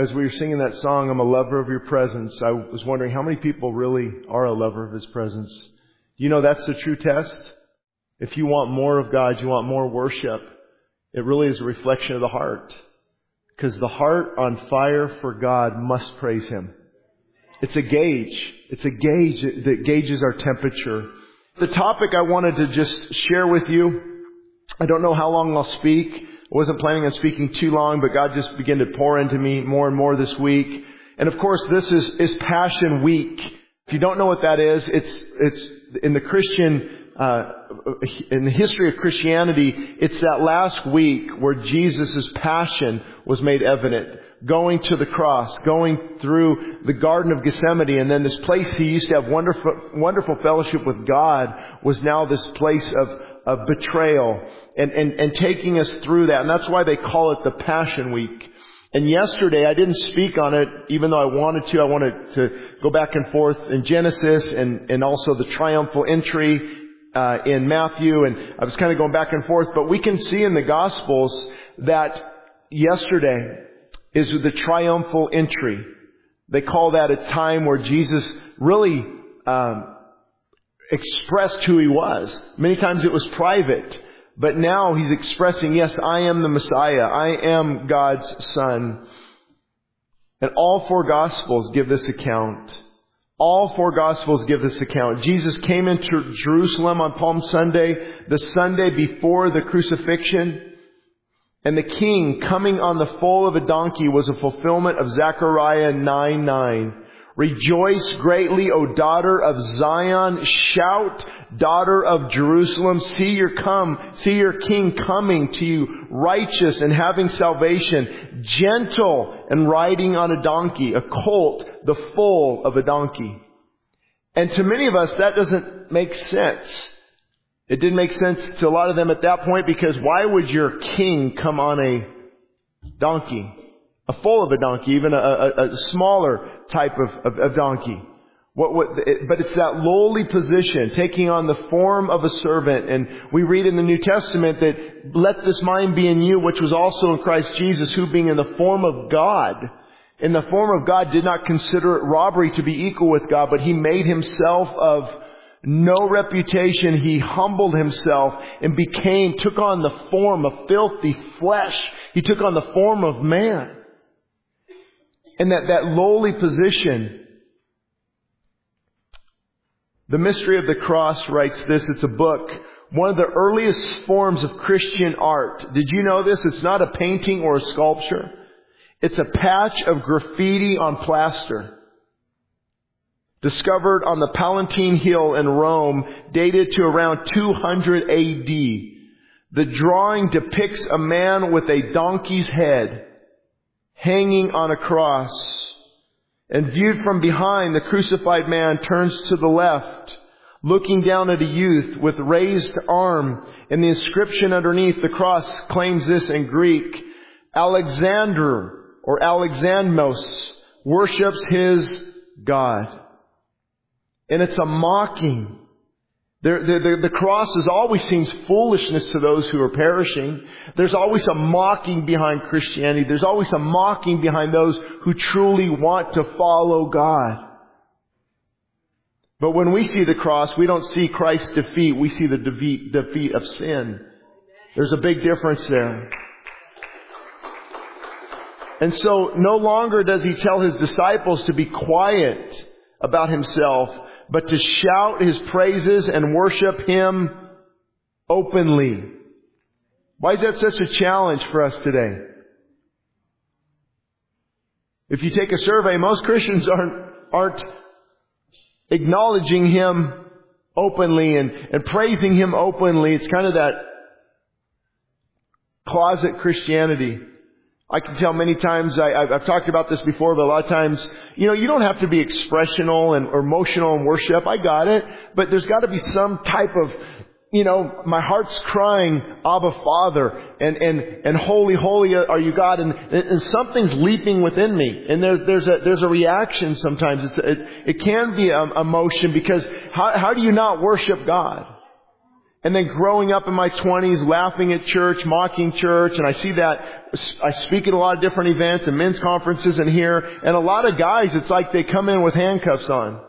as we were singing that song, I'm a lover of your presence, I was wondering how many people really are a lover of his presence. You know that's the true test? If you want more of God, you want more worship, it really is a reflection of the heart. Because the heart on fire for God must praise Him. It's a gauge. It's a gauge that gauges our temperature. The topic I wanted to just share with you, I don't know how long I'll speak. I wasn't planning on speaking too long, but God just began to pour into me more and more this week. And of course, this is, is Passion Week. If you don't know what that is, it's, it's in the Christian uh, in the history of Christianity, it's that last week where Jesus' passion was made evident. Going to the cross, going through the Garden of Gethsemane, and then this place he used to have wonderful, wonderful fellowship with God was now this place of, of betrayal and, and, and taking us through that. And that's why they call it the Passion Week. And yesterday I didn't speak on it, even though I wanted to. I wanted to go back and forth in Genesis and, and also the triumphal entry uh, in Matthew, and I was kind of going back and forth. But we can see in the Gospels that yesterday is the triumphal entry. They call that a time where Jesus really um, expressed who he was. Many times it was private, but now he's expressing, yes, I am the Messiah. I am God's Son. And all four Gospels give this account. All four Gospels give this account. Jesus came into Jerusalem on Palm Sunday, the Sunday before the crucifixion. And the king coming on the foal of a donkey was a fulfillment of Zechariah 9 9. Rejoice greatly, O daughter of Zion. Shout, daughter of Jerusalem. See your come, see your king coming to you, righteous and having salvation, gentle and riding on a donkey, a colt, the foal of a donkey. And to many of us, that doesn't make sense. It didn't make sense to a lot of them at that point because why would your king come on a donkey? A foal of a donkey, even a, a, a smaller type of, of, of donkey. What, what, it, but it's that lowly position, taking on the form of a servant. And we read in the New Testament that let this mind be in you, which was also in Christ Jesus, who being in the form of God, in the form of God did not consider it robbery to be equal with God, but he made himself of no reputation. He humbled himself and became, took on the form of filthy flesh. He took on the form of man. And that, that lowly position. The Mystery of the Cross writes this. It's a book. One of the earliest forms of Christian art. Did you know this? It's not a painting or a sculpture. It's a patch of graffiti on plaster. Discovered on the Palatine Hill in Rome, dated to around 200 AD. The drawing depicts a man with a donkey's head hanging on a cross. And viewed from behind, the crucified man turns to the left, looking down at a youth with raised arm. And the inscription underneath the cross claims this in Greek. Alexander or Alexandros worships his God. And it's a mocking the, the, the, cross is always seems foolishness to those who are perishing. There's always a mocking behind Christianity. There's always a mocking behind those who truly want to follow God. But when we see the cross, we don't see Christ's defeat. We see the defeat, defeat of sin. There's a big difference there. And so no longer does he tell his disciples to be quiet about himself, but to shout his praises and worship him openly. Why is that such a challenge for us today? If you take a survey, most Christians aren't, aren't acknowledging him openly and, and praising him openly. It's kind of that closet Christianity. I can tell many times, I, have talked about this before, but a lot of times, you know, you don't have to be expressional and emotional in worship. I got it. But there's got to be some type of, you know, my heart's crying, Abba Father, and, and, and holy, holy are you God, and, and something's leaping within me. And there's, there's a, there's a reaction sometimes. It's, it, it can be a, emotion because how, how do you not worship God? And then growing up in my twenties, laughing at church, mocking church, and I see that, I speak at a lot of different events and men's conferences and here, and a lot of guys, it's like they come in with handcuffs on.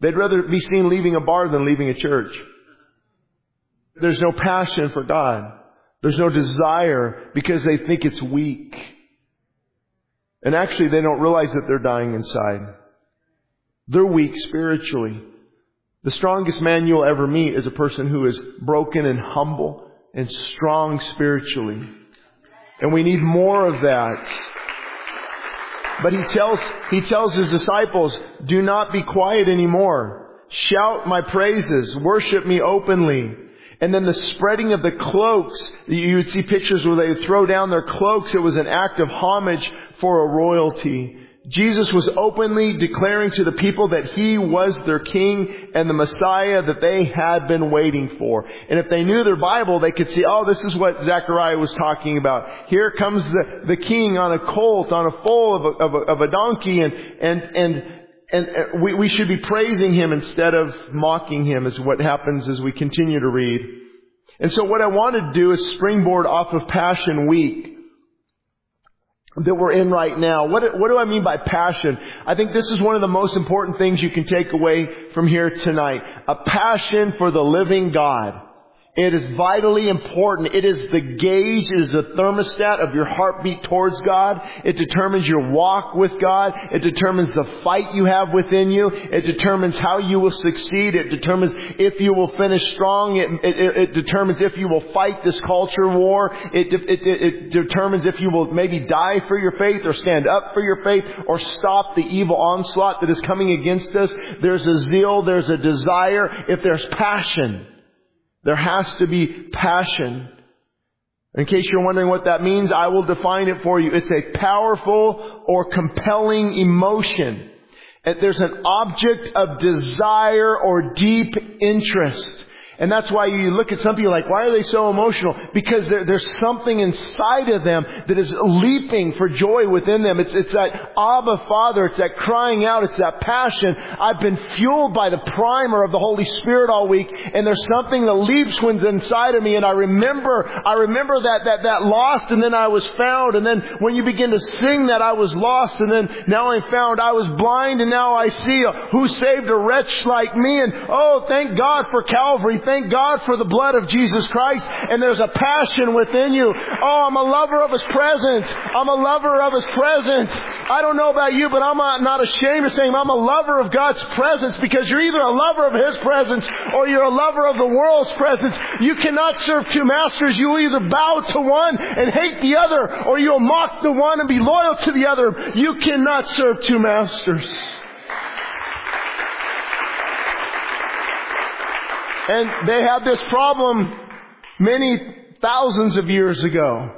They'd rather be seen leaving a bar than leaving a church. There's no passion for God. There's no desire because they think it's weak. And actually they don't realize that they're dying inside. They're weak spiritually. The strongest man you'll ever meet is a person who is broken and humble and strong spiritually. And we need more of that. But he tells, he tells his disciples, do not be quiet anymore. Shout my praises. Worship me openly. And then the spreading of the cloaks, you would see pictures where they would throw down their cloaks. It was an act of homage for a royalty. Jesus was openly declaring to the people that He was their King and the Messiah that they had been waiting for. And if they knew their Bible, they could see, oh, this is what Zechariah was talking about. Here comes the, the King on a colt, on a foal of a, of a, of a donkey, and, and, and, and uh, we, we should be praising Him instead of mocking Him is what happens as we continue to read. And so what I want to do is springboard off of Passion Week that we're in right now. What, what do I mean by passion? I think this is one of the most important things you can take away from here tonight. A passion for the living God. It is vitally important. It is the gauge, it is the thermostat of your heartbeat towards God. It determines your walk with God. It determines the fight you have within you. It determines how you will succeed. It determines if you will finish strong. It, it, it determines if you will fight this culture war. It, it determines if you will maybe die for your faith or stand up for your faith or stop the evil onslaught that is coming against us. There's a zeal, there's a desire, if there's passion. There has to be passion. In case you're wondering what that means, I will define it for you. It's a powerful or compelling emotion. There's an object of desire or deep interest. And that's why you look at some people like, why are they so emotional? Because there, there's something inside of them that is leaping for joy within them. It's, it's that Abba Father. It's that crying out. It's that passion. I've been fueled by the primer of the Holy Spirit all week, and there's something that leaps within inside of me, and I remember, I remember that, that, that lost, and then I was found, and then when you begin to sing that I was lost, and then now I'm found, I was blind, and now I see who saved a wretch like me, and oh, thank God for Calvary thank God for the blood of Jesus Christ and there's a passion within you. Oh, I'm a lover of His presence. I'm a lover of His presence. I don't know about you, but I'm not ashamed of saying I'm a lover of God's presence because you're either a lover of His presence or you're a lover of the world's presence. You cannot serve two masters. You either bow to one and hate the other or you'll mock the one and be loyal to the other. You cannot serve two masters. And they had this problem many thousands of years ago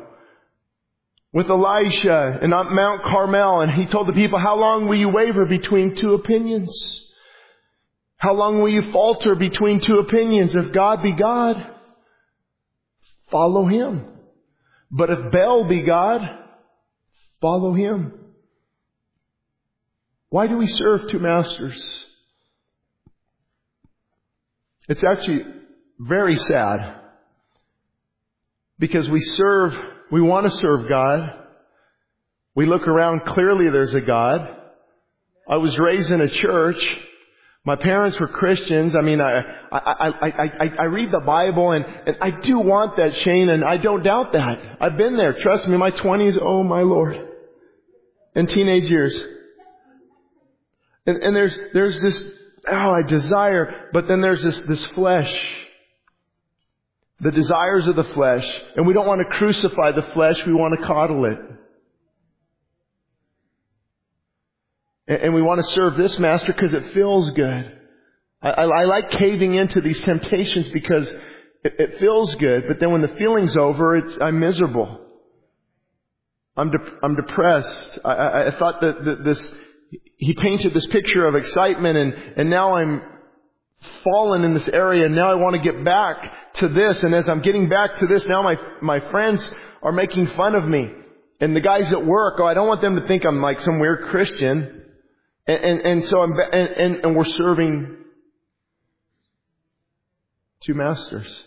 with Elisha and on Mount Carmel and he told the people, how long will you waver between two opinions? How long will you falter between two opinions? If God be God, follow Him. But if Baal be God, follow Him. Why do we serve two masters? It's actually very sad because we serve, we want to serve God. We look around, clearly there's a God. I was raised in a church. My parents were Christians. I mean, I, I, I, I, I read the Bible and, and I do want that, Shane, and I don't doubt that. I've been there. Trust me, my twenties, oh my Lord. And teenage years. And, and there's, there's this oh, I desire, but then there's this, this flesh. The desires of the flesh. And we don't want to crucify the flesh, we want to coddle it. And we want to serve this master because it feels good. I, I, I, like caving into these temptations because it, it, feels good, but then when the feeling's over, it's, I'm miserable. I'm, de- I'm depressed. I, I, I, thought that, that this he painted this picture of excitement and, and now I'm fallen in this area and now I want to get back to this and as I'm getting back to this now my, my friends are making fun of me. And the guys at work, oh I don't want them to think I'm like some weird Christian. And, and, and so I'm, and, and, and we're serving two masters?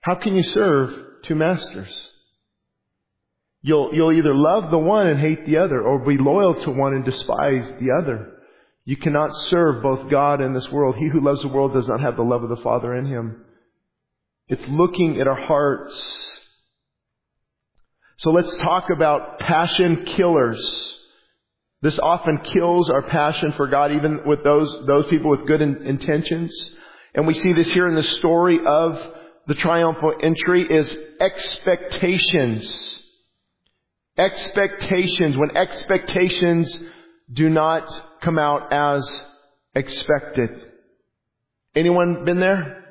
How can you serve two masters? You'll, you'll either love the one and hate the other, or be loyal to one and despise the other. You cannot serve both God and this world. He who loves the world does not have the love of the Father in him. It's looking at our hearts. So let's talk about passion killers. This often kills our passion for God, even with those, those people with good in, intentions. And we see this here in the story of the triumphal entry is expectations. Expectations. When expectations do not come out as expected. Anyone been there?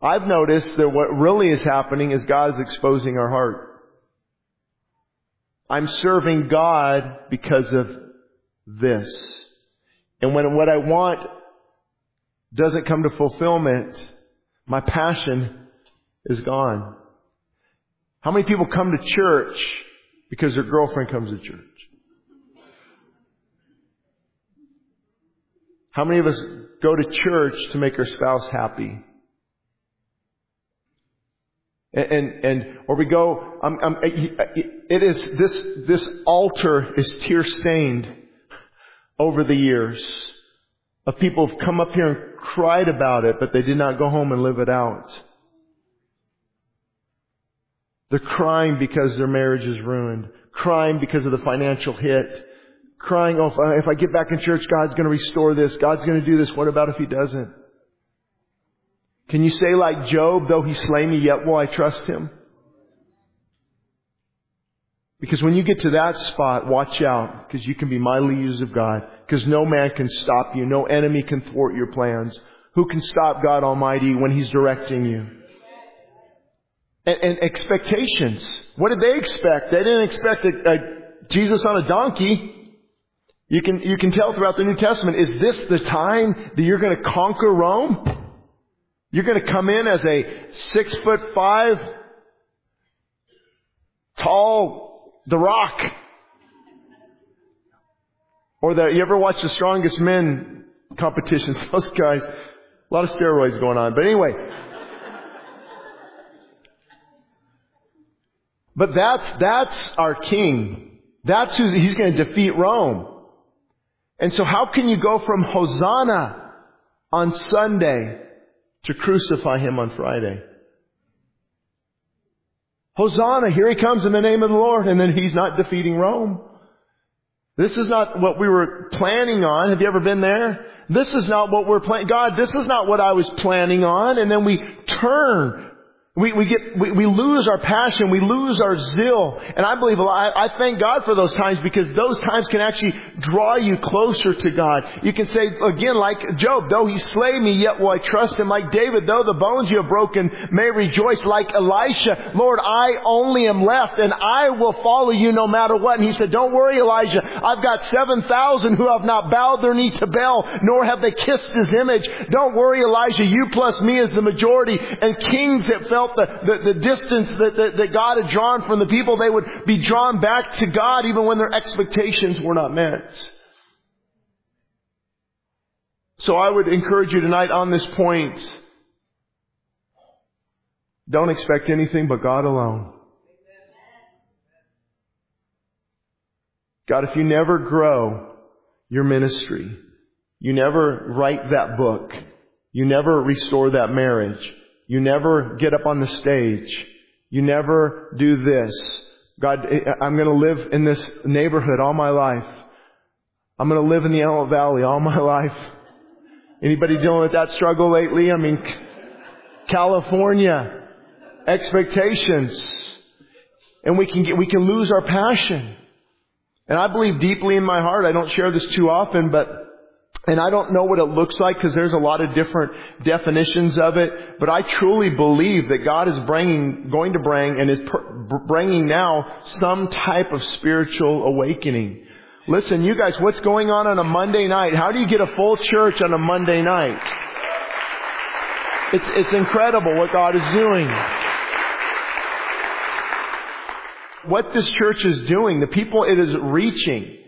I've noticed that what really is happening is God is exposing our heart. I'm serving God because of this. And when what I want doesn't come to fulfillment, my passion is gone. How many people come to church because their girlfriend comes to church? How many of us go to church to make our spouse happy? And, and, and or we go, um, um, it is, this, this altar is tear stained over the years of people who've come up here and cried about it, but they did not go home and live it out. They're crying because their marriage is ruined, crying because of the financial hit, crying, oh, if I, get back in church, God's going to restore this, God's going to do this. What about if He doesn't? Can you say like Job, though He slay me, yet will I trust Him? Because when you get to that spot, watch out, because you can be mightily used of God, because no man can stop you, no enemy can thwart your plans. Who can stop God Almighty when He's directing you? And, and expectations. What did they expect? They didn't expect a, a Jesus on a donkey. You can, you can tell throughout the New Testament, is this the time that you're going to conquer Rome? You're going to come in as a six foot five, tall, the rock. Or the, you ever watch the strongest men competitions? Those guys, a lot of steroids going on. But anyway, But that's, that's our king. That's who, he's going to defeat Rome. And so how can you go from Hosanna on Sunday to crucify him on Friday? Hosanna, here he comes in the name of the Lord, and then he's not defeating Rome. This is not what we were planning on. Have you ever been there? This is not what we're planning. God, this is not what I was planning on. And then we turn we, we get, we, we lose our passion, we lose our zeal. And I believe, I, I thank God for those times because those times can actually draw you closer to God. You can say, again, like Job, though he slay me, yet will I trust him. Like David, though the bones you have broken may rejoice. Like Elisha, Lord, I only am left and I will follow you no matter what. And he said, don't worry, Elijah. I've got 7,000 who have not bowed their knee to Baal, nor have they kissed his image. Don't worry, Elijah. You plus me is the majority. And kings that fell felt the, the, the distance that, that, that God had drawn from the people, they would be drawn back to God even when their expectations were not met. So I would encourage you tonight on this point, don't expect anything but God alone. God, if you never grow your ministry, you never write that book, you never restore that marriage, you never get up on the stage. You never do this. God, I'm going to live in this neighborhood all my life. I'm going to live in the Antelope Valley all my life. Anybody dealing with that struggle lately? I mean, California, expectations. And we can get, we can lose our passion. And I believe deeply in my heart, I don't share this too often, but and I don't know what it looks like because there's a lot of different definitions of it, but I truly believe that God is bringing, going to bring and is bringing now some type of spiritual awakening. Listen, you guys, what's going on on a Monday night? How do you get a full church on a Monday night? It's, it's incredible what God is doing. What this church is doing, the people it is reaching,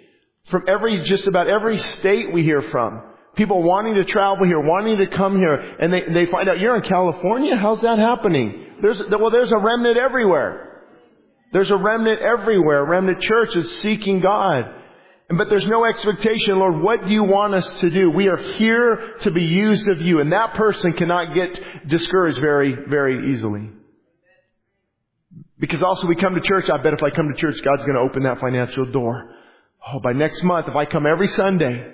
from every, just about every state we hear from. People wanting to travel here, wanting to come here, and they, they find out you're in California? How's that happening? There's, well, there's a remnant everywhere. There's a remnant everywhere. Remnant church is seeking God. And but there's no expectation, Lord, what do you want us to do? We are here to be used of you, and that person cannot get discouraged very, very easily. Because also we come to church, I bet if I come to church, God's gonna open that financial door. Oh, by next month, if I come every Sunday,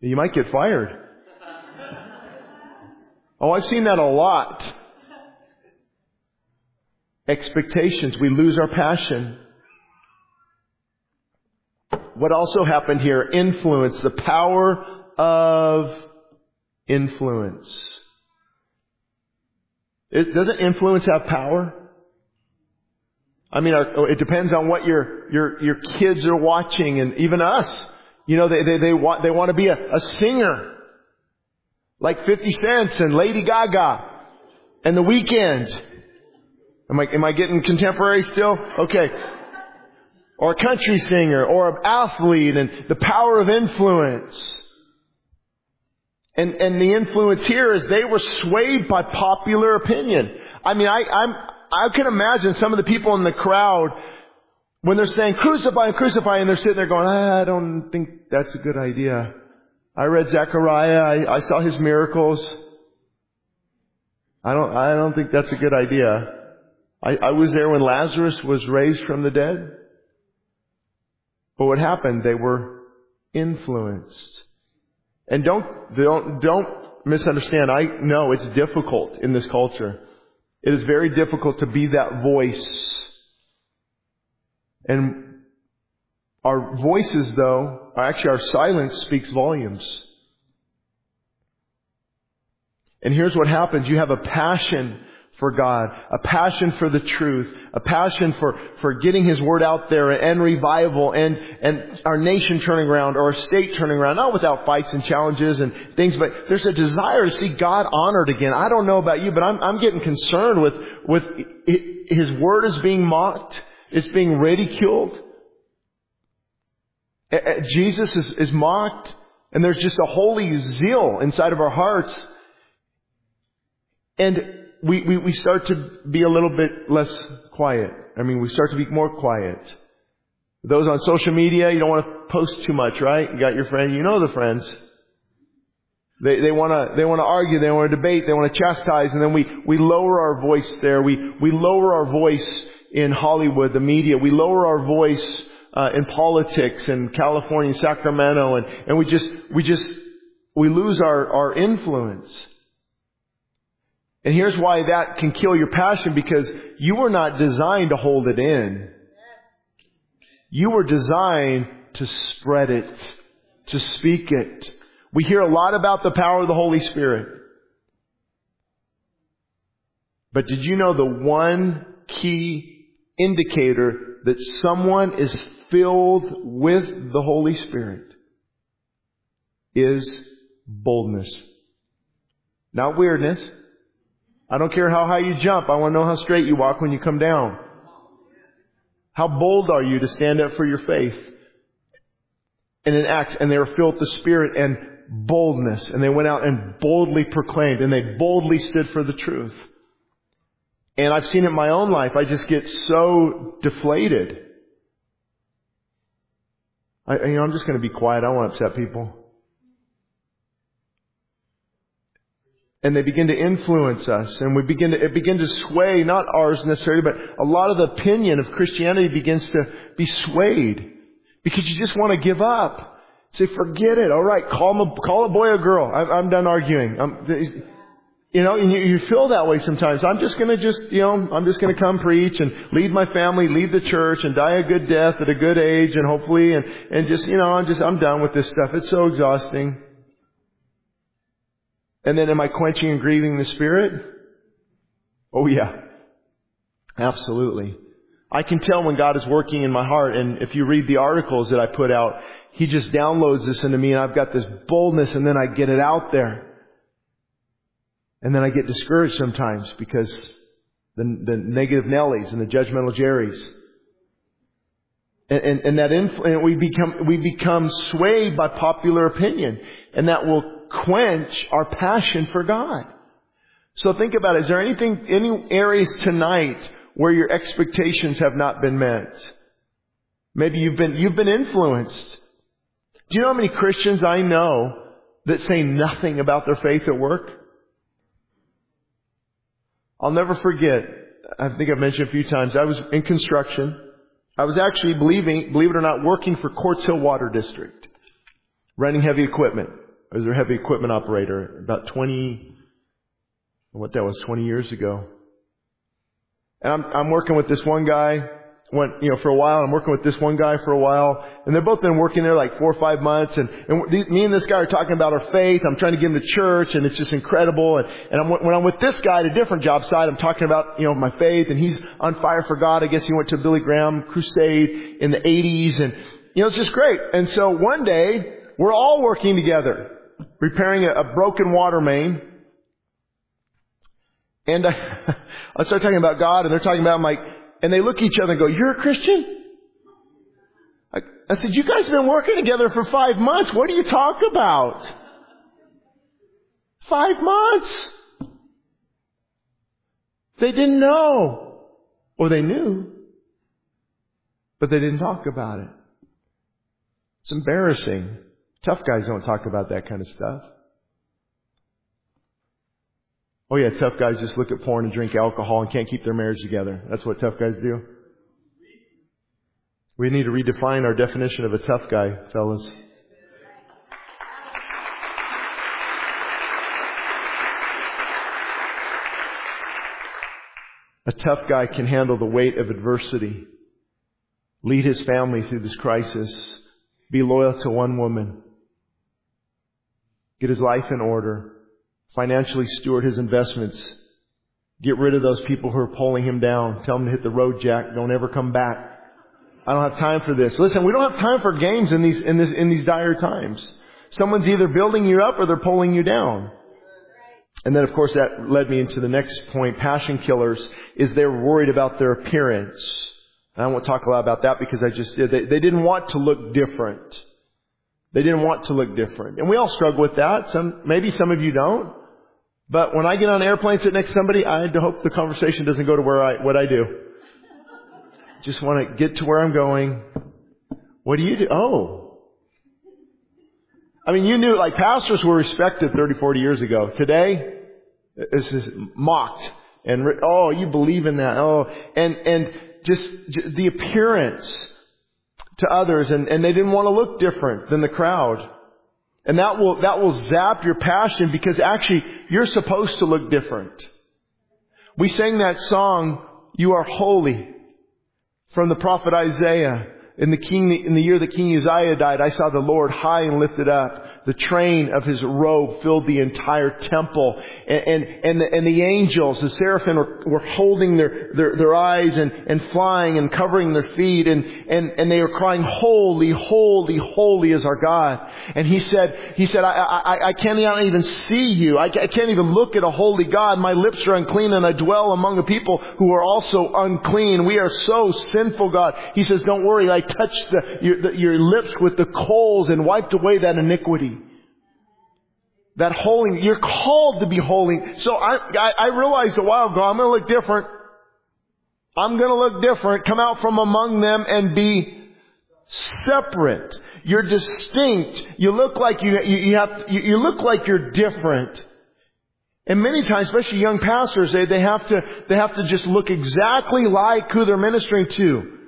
you might get fired. Oh, I've seen that a lot. Expectations. We lose our passion. What also happened here? Influence. The power of influence. It, doesn't influence have power? I mean, it depends on what your, your, your kids are watching and even us. You know, they, they, they want, they want to be a, a singer. Like 50 Cent and Lady Gaga. And The Weeknd. Am I, am I getting contemporary still? Okay. Or a country singer, or an athlete, and the power of influence. And, and the influence here is they were swayed by popular opinion. I mean, I, I'm, I can imagine some of the people in the crowd when they're saying crucify and crucify and they're sitting there going, I don't think that's a good idea. I read Zechariah. I, I saw his miracles. I don't, I don't think that's a good idea. I, I was there when Lazarus was raised from the dead. But what happened? They were influenced. And don't, don't, don't misunderstand. I know it's difficult in this culture. It is very difficult to be that voice. And our voices though, actually our silence speaks volumes. And here's what happens. You have a passion for God, a passion for the truth, a passion for, for getting His Word out there and revival and, and our nation turning around or our state turning around, not without fights and challenges and things, but there's a desire to see God honored again. I don't know about you, but I'm, I'm getting concerned with, with His Word is being mocked, it's being ridiculed. Jesus is, is mocked and there's just a holy zeal inside of our hearts. And we, we, we start to be a little bit less quiet. I mean, we start to be more quiet. Those on social media, you don't want to post too much, right? You got your friend, you know the friends. They, they wanna, they wanna argue, they wanna debate, they wanna chastise, and then we, we lower our voice there. We, we lower our voice in Hollywood, the media. We lower our voice, uh, in politics in California, Sacramento, and, and we just, we just, we lose our, our influence. And here's why that can kill your passion because you were not designed to hold it in. You were designed to spread it, to speak it. We hear a lot about the power of the Holy Spirit. But did you know the one key indicator that someone is filled with the Holy Spirit is boldness. Not weirdness, I don't care how high you jump. I want to know how straight you walk when you come down. How bold are you to stand up for your faith? And in Acts, and they were filled with the Spirit and boldness, and they went out and boldly proclaimed, and they boldly stood for the truth. And I've seen it in my own life. I just get so deflated. I, you know, I'm just going to be quiet. I don't want to upset people. And they begin to influence us and we begin to, it begin to sway, not ours necessarily, but a lot of the opinion of Christianity begins to be swayed because you just want to give up. Say, forget it. All right, call a, call a boy or girl. I'm, I'm done arguing. I'm, you know, and you, you feel that way sometimes. I'm just gonna just, you know, I'm just gonna come preach and lead my family, lead the church and die a good death at a good age and hopefully and, and just, you know, I'm just, I'm done with this stuff. It's so exhausting. And then am I quenching and grieving the Spirit? Oh yeah. Absolutely. I can tell when God is working in my heart and if you read the articles that I put out, He just downloads this into me and I've got this boldness and then I get it out there. And then I get discouraged sometimes because the, the negative Nellies and the judgmental Jerrys. And, and, and that influence, we become, we become swayed by popular opinion. And that will quench our passion for God. So think about it. Is there anything, any areas tonight where your expectations have not been met? Maybe you've been, you've been influenced. Do you know how many Christians I know that say nothing about their faith at work? I'll never forget, I think I've mentioned a few times, I was in construction. I was actually believing, believe it or not, working for Quartz Hill Water District, running heavy equipment. I was their heavy equipment operator about 20, what that was, 20 years ago. And I'm, I'm working with this one guy, went, you know, for a while. I'm working with this one guy for a while, and they've both been working there like four or five months. And, and me and this guy are talking about our faith. I'm trying to get him to church, and it's just incredible. And, and I'm, when I'm with this guy at a different job site, I'm talking about, you know, my faith, and he's on fire for God. I guess he went to Billy Graham crusade in the 80s, and you know, it's just great. And so one day, we're all working together, repairing a, a broken water main. And I, I start talking about God, and they're talking about my and they look at each other and go, you're a Christian? I, I said, you guys have been working together for five months. What do you talk about? Five months. They didn't know. Or they knew. But they didn't talk about it. It's embarrassing. Tough guys don't talk about that kind of stuff. Oh yeah, tough guys just look at porn and drink alcohol and can't keep their marriage together. That's what tough guys do. We need to redefine our definition of a tough guy, fellas. A tough guy can handle the weight of adversity, lead his family through this crisis, be loyal to one woman, get his life in order, financially steward his investments. Get rid of those people who are pulling him down. Tell him to hit the road, Jack. Don't ever come back. I don't have time for this. Listen, we don't have time for games in these, in this, in these dire times. Someone's either building you up or they're pulling you down. And then of course that led me into the next point. Passion killers is they're worried about their appearance. And I won't talk a lot about that because I just did. They, they didn't want to look different. They didn't want to look different. And we all struggle with that. Some, maybe some of you don't. But when I get on an airplane, sit next to somebody, I hope the conversation doesn't go to where I, what I do. Just want to get to where I'm going. What do you do? Oh. I mean, you knew, like, pastors were respected 30, 40 years ago. Today, this is mocked. And, oh, you believe in that. Oh, and, and just the appearance to others, and, and they didn't want to look different than the crowd. And that will, that will zap your passion because actually you're supposed to look different. We sang that song, You Are Holy, from the prophet Isaiah. In the king, in the year that King Uzziah died, I saw the Lord high and lifted up. The train of his robe filled the entire temple. And, and, and, the, and the angels, the seraphim were, were holding their, their, their eyes and, and flying and covering their feet and, and, and they were crying, holy, holy, holy is our God. And he said, he said, I, I, I can't even see you. I can't even look at a holy God. My lips are unclean and I dwell among a people who are also unclean. We are so sinful, God. He says, don't worry. I touched the, your, the, your lips with the coals and wiped away that iniquity that holy, you're called to be holy. So I, I, I realized a while ago, I'm going to look different. I'm going to look different. Come out from among them and be separate. You're distinct. You look like you, you, you have, you, you look like you're different. And many times, especially young pastors, they, they have to, they have to just look exactly like who they're ministering to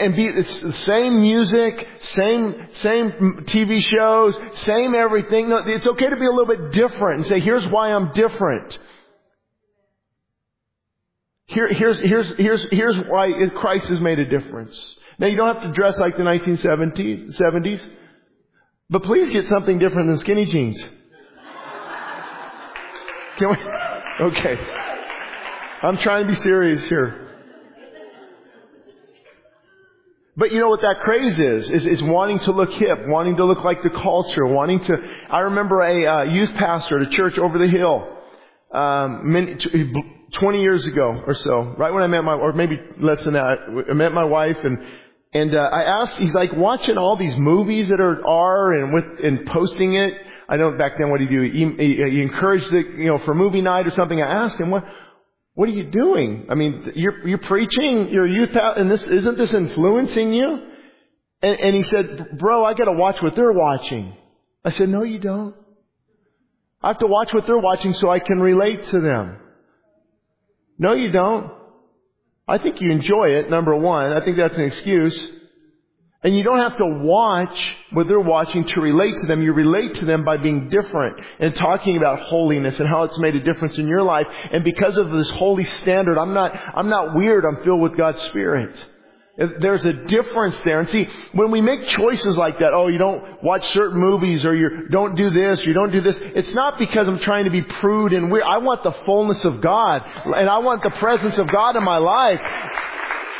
and be it's the same music, same same TV shows, same everything. No, it's okay to be a little bit different and say, "Here's why I'm different." Here, here's here's here's here's why Christ has made a difference. Now you don't have to dress like the 1970s, 70s, but please get something different than skinny jeans. Can we? Okay. I'm trying to be serious here. But you know what that craze is, is, is wanting to look hip, wanting to look like the culture, wanting to, I remember a uh, youth pastor at a church over the hill, um, many, 20 years ago or so, right when I met my, or maybe less than that, I met my wife and, And uh, I asked, he's like watching all these movies that are are and with and posting it. I know back then what he do? He, he, he encouraged the you know for movie night or something. I asked him what what are you doing? I mean, you're you're preaching, you're a youth out, and this isn't this influencing you? And, and he said, bro, I got to watch what they're watching. I said, no, you don't. I have to watch what they're watching so I can relate to them. No, you don't. I think you enjoy it, number one. I think that's an excuse. And you don't have to watch what they're watching to relate to them. You relate to them by being different and talking about holiness and how it's made a difference in your life. And because of this holy standard, I'm not, I'm not weird. I'm filled with God's Spirit. There's a difference there. And see, when we make choices like that, oh, you don't watch certain movies or you don't do this, you don't do this, it's not because I'm trying to be prude and weird. I want the fullness of God and I want the presence of God in my life.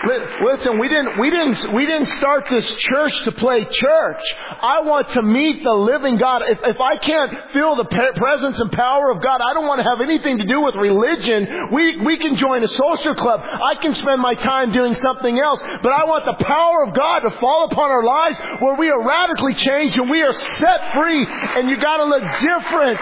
Listen, we didn't, we didn't, we didn't start this church to play church. I want to meet the living God. If, if I can't feel the presence and power of God, I don't want to have anything to do with religion. We, we can join a social club. I can spend my time doing something else, but I want the power of God to fall upon our lives where we are radically changed and we are set free and you gotta look different.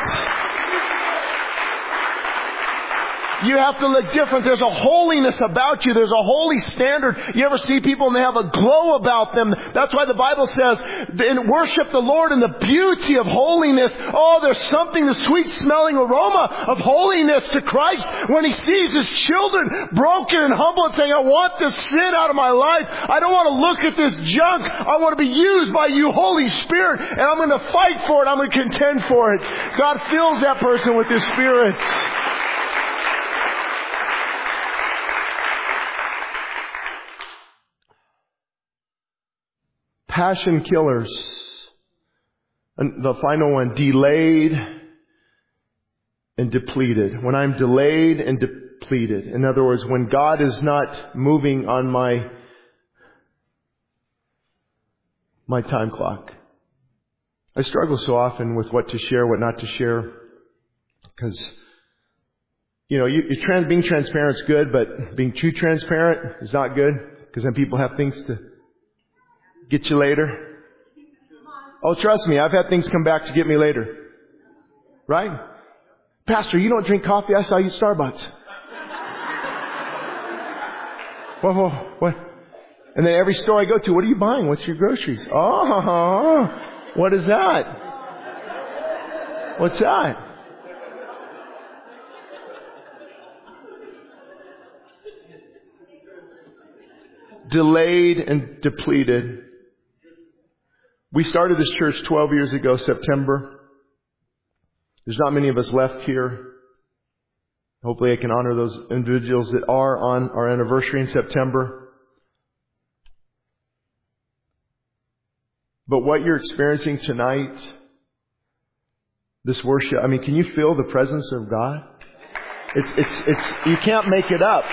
You have to look different. There's a holiness about you. There's a holy standard. You ever see people and they have a glow about them? That's why the Bible says, in worship the Lord in the beauty of holiness. Oh, there's something, the sweet smelling aroma of holiness to Christ when He sees His children broken and humble and saying, I want this sin out of my life. I don't want to look at this junk. I want to be used by you, Holy Spirit, and I'm going to fight for it. I'm going to contend for it. God fills that person with His Spirit. Passion killers. And the final one, delayed and depleted. When I'm delayed and depleted. In other words, when God is not moving on my, my time clock. I struggle so often with what to share, what not to share. Because, you know, you, trans, being transparent is good, but being too transparent is not good. Because then people have things to Get you later? Oh, trust me, I've had things come back to get me later. Right? Pastor, you don't drink coffee? I saw you at Starbucks. Whoa, whoa, what? And then every store I go to, what are you buying? What's your groceries? Oh, what is that? What's that? Delayed and depleted. We started this church 12 years ago, September. There's not many of us left here. Hopefully I can honor those individuals that are on our anniversary in September. But what you're experiencing tonight, this worship, I mean, can you feel the presence of God? It's, it's, it's, you can't make it up.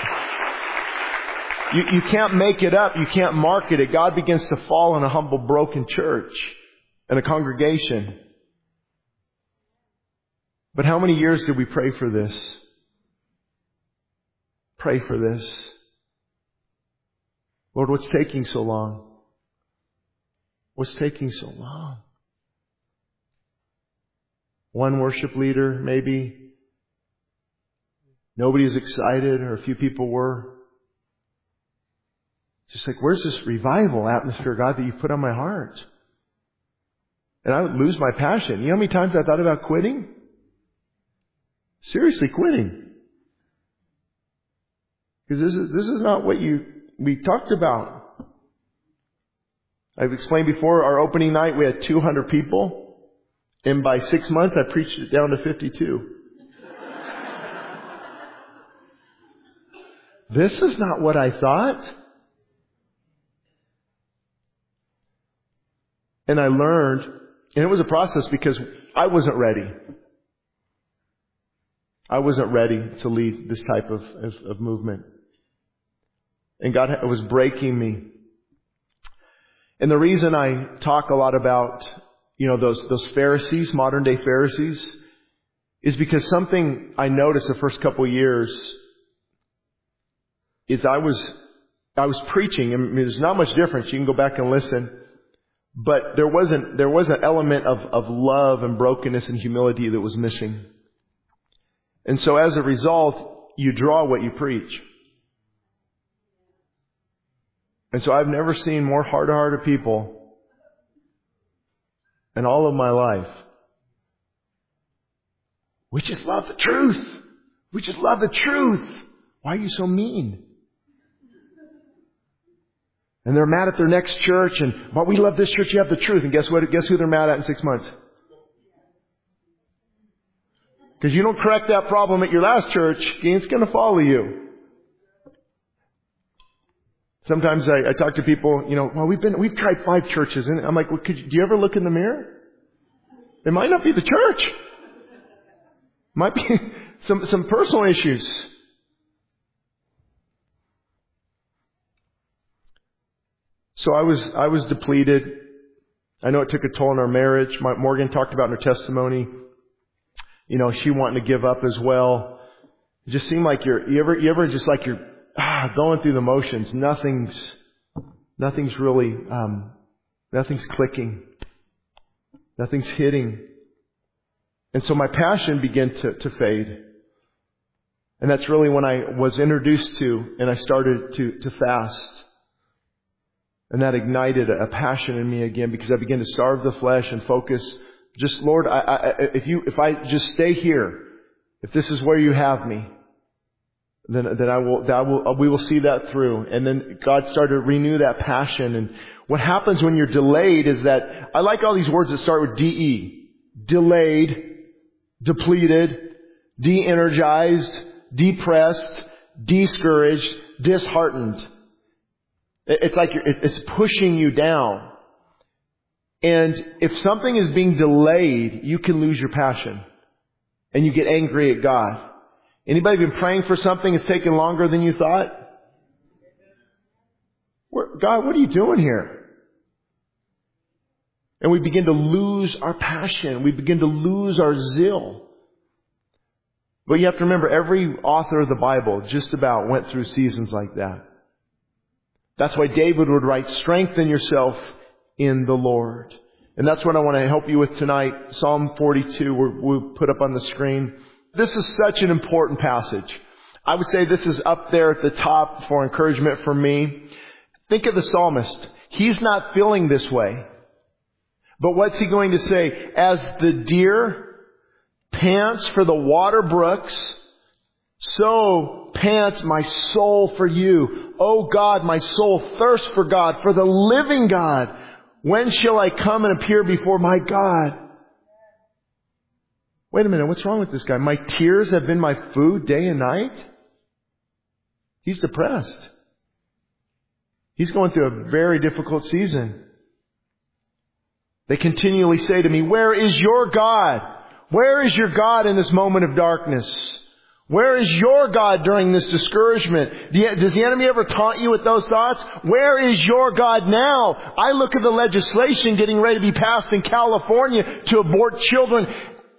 You, you can't make it up. You can't market it. God begins to fall in a humble, broken church and a congregation. But how many years did we pray for this? Pray for this. Lord, what's taking so long? What's taking so long? One worship leader, maybe. Nobody is excited, or a few people were. Just like, where's this revival atmosphere, God, that you've put on my heart? And I would lose my passion. You know how many times I thought about quitting? Seriously, quitting. Because this is, this is not what you, we talked about. I've explained before, our opening night we had 200 people. And by six months I preached it down to 52. this is not what I thought. And I learned, and it was a process because I wasn't ready. I wasn't ready to lead this type of, of, of movement. And God was breaking me. And the reason I talk a lot about, you know, those, those Pharisees, modern day Pharisees, is because something I noticed the first couple years is I was I was preaching. and there's not much difference. You can go back and listen. But there wasn't, there was an element of, of love and brokenness and humility that was missing. And so as a result, you draw what you preach. And so I've never seen more hard-hearted people in all of my life. We just love the truth. We just love the truth. Why are you so mean? And they're mad at their next church and, well, we love this church, you have the truth. And guess what? Guess who they're mad at in six months? Because you don't correct that problem at your last church, it's going to follow you. Sometimes I, I talk to people, you know, well, we've been, we've tried five churches, and I'm like, well, could you, do you ever look in the mirror? It might not be the church. Might be some, some personal issues. So I was, I was depleted. I know it took a toll on our marriage. My, Morgan talked about in her testimony, you know, she wanting to give up as well. It just seemed like you're, you ever, you ever just like you're ah, going through the motions. Nothing's, nothing's really, um, nothing's clicking. Nothing's hitting. And so my passion began to, to fade. And that's really when I was introduced to and I started to, to fast. And that ignited a passion in me again because I began to starve the flesh and focus. Just Lord, I, I, if you, if I just stay here, if this is where you have me, then, then I will, that will, we will see that through. And then God started to renew that passion. And what happens when you're delayed is that, I like all these words that start with DE. Delayed, depleted, de-energized, depressed, discouraged, disheartened. It's like it's pushing you down. And if something is being delayed, you can lose your passion. And you get angry at God. Anybody been praying for something that's taken longer than you thought? God, what are you doing here? And we begin to lose our passion. We begin to lose our zeal. But you have to remember, every author of the Bible just about went through seasons like that. That's why David would write, strengthen yourself in the Lord. And that's what I want to help you with tonight. Psalm 42, we'll put up on the screen. This is such an important passage. I would say this is up there at the top for encouragement for me. Think of the psalmist. He's not feeling this way. But what's he going to say? As the deer pants for the water brooks, so pants my soul for you. Oh God, my soul thirsts for God, for the living God. When shall I come and appear before my God? Wait a minute, what's wrong with this guy? My tears have been my food day and night? He's depressed. He's going through a very difficult season. They continually say to me, where is your God? Where is your God in this moment of darkness? Where is your God during this discouragement? Does the enemy ever taunt you with those thoughts? Where is your God now? I look at the legislation getting ready to be passed in California to abort children